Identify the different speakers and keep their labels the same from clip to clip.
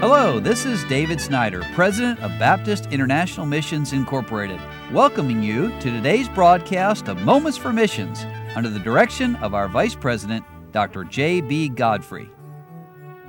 Speaker 1: Hello, this is David Snyder, President of Baptist International Missions Incorporated, welcoming you to today's broadcast of Moments for Missions under the direction of our Vice President, Dr. J.B. Godfrey.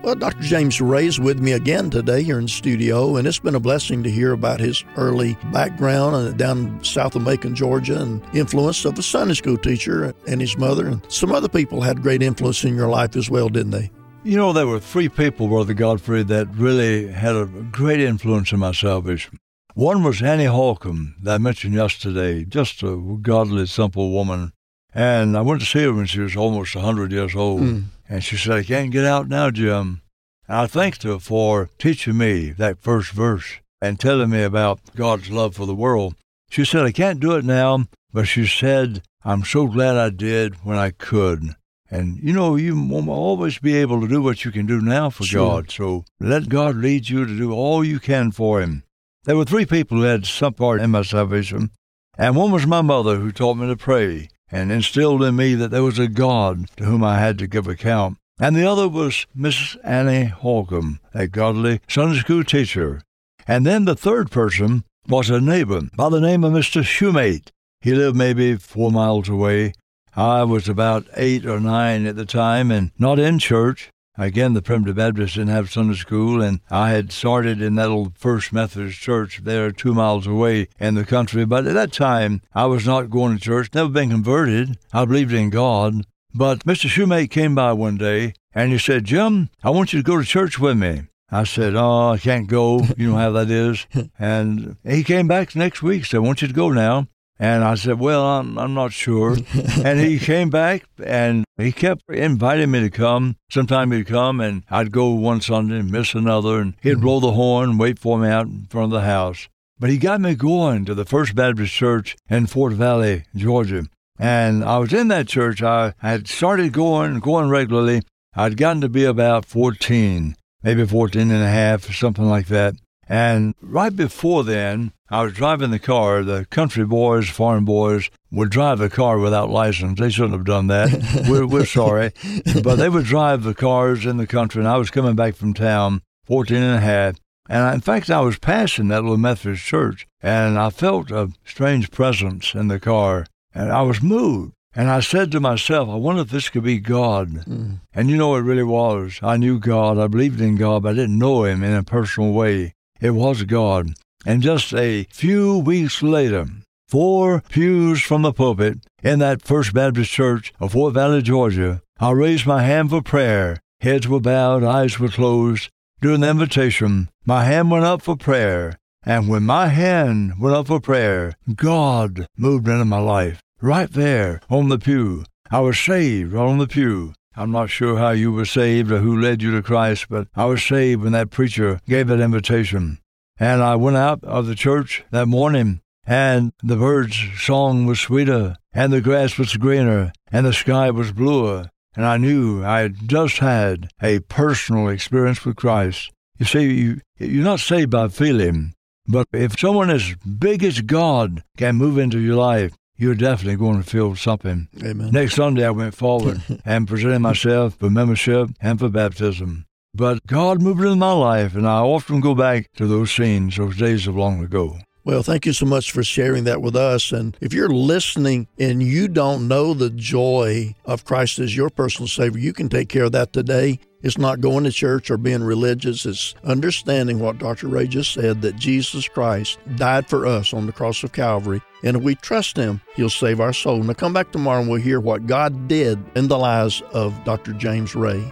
Speaker 2: Well, Dr. James Ray is with me again today here in studio, and it's been a blessing to hear about his early background down south of Macon, Georgia, and influence of a Sunday school teacher and his mother. And some other people had great influence in your life as well, didn't they?
Speaker 3: You know, there were three people, Brother Godfrey, that really had a great influence in my salvation. One was Annie Holcomb, that I mentioned yesterday, just a godly, simple woman. And I went to see her when she was almost a 100 years old. Mm. And she said, I can't get out now, Jim. And I thanked her for teaching me that first verse and telling me about God's love for the world. She said, I can't do it now, but she said, I'm so glad I did when I could. And you know, you won't always be able to do what you can do now for sure. God. So let God lead you to do all you can for Him. There were three people who had some part in my salvation, and one was my mother who taught me to pray and instilled in me that there was a God to whom I had to give account. And the other was Miss Annie Holcomb, a godly Sunday school teacher. And then the third person was a neighbor by the name of Mr. Shoemate. He lived maybe four miles away, I was about eight or nine at the time and not in church. Again, the Primitive Baptists didn't have Sunday school, and I had started in that old First Methodist church there two miles away in the country. But at that time, I was not going to church, never been converted. I believed in God. But Mr. Shoemate came by one day, and he said, Jim, I want you to go to church with me. I said, Oh, I can't go. You know how that is. and he came back next week, said, I want you to go now. And I said, Well, I'm, I'm not sure. and he came back and he kept inviting me to come. Sometime he'd come and I'd go one Sunday and miss another, and he'd mm-hmm. blow the horn, wait for me out in front of the house. But he got me going to the First Baptist Church in Fort Valley, Georgia. And I was in that church. I had started going, going regularly. I'd gotten to be about 14, maybe 14 and a half, something like that. And right before then, I was driving the car. The country boys, farm boys, would drive the car without license. They shouldn't have done that. we're, we're sorry. But they would drive the cars in the country, and I was coming back from town, 14 and a half. And I, in fact, I was passing that little Methodist church, and I felt a strange presence in the car, and I was moved. And I said to myself, I wonder if this could be God. Mm. And you know, it really was. I knew God. I believed in God, but I didn't know Him in a personal way. It was God. And just a few weeks later, four pews from the pulpit in that First Baptist Church of Fort Valley, Georgia, I raised my hand for prayer. Heads were bowed, eyes were closed. During the invitation, my hand went up for prayer. And when my hand went up for prayer, God moved into my life. Right there on the pew. I was saved right on the pew. I'm not sure how you were saved or who led you to Christ, but I was saved when that preacher gave that invitation. And I went out of the church that morning, and the birds' song was sweeter, and the grass was greener, and the sky was bluer, and I knew I had just had a personal experience with Christ. You see, you, you're not saved by feeling, but if someone as big as God can move into your life, you're definitely going to feel something.
Speaker 2: Amen.
Speaker 3: Next Sunday, I went forward and presented myself for membership and for baptism. But God moved into my life, and I often go back to those scenes, those days of long ago.
Speaker 2: Well, thank you so much for sharing that with us. And if you're listening and you don't know the joy of Christ as your personal Savior, you can take care of that today. It's not going to church or being religious. It's understanding what Dr. Ray just said that Jesus Christ died for us on the cross of Calvary. And if we trust Him, He'll save our soul. Now, come back tomorrow and we'll hear what God did in the lives of Dr. James Ray.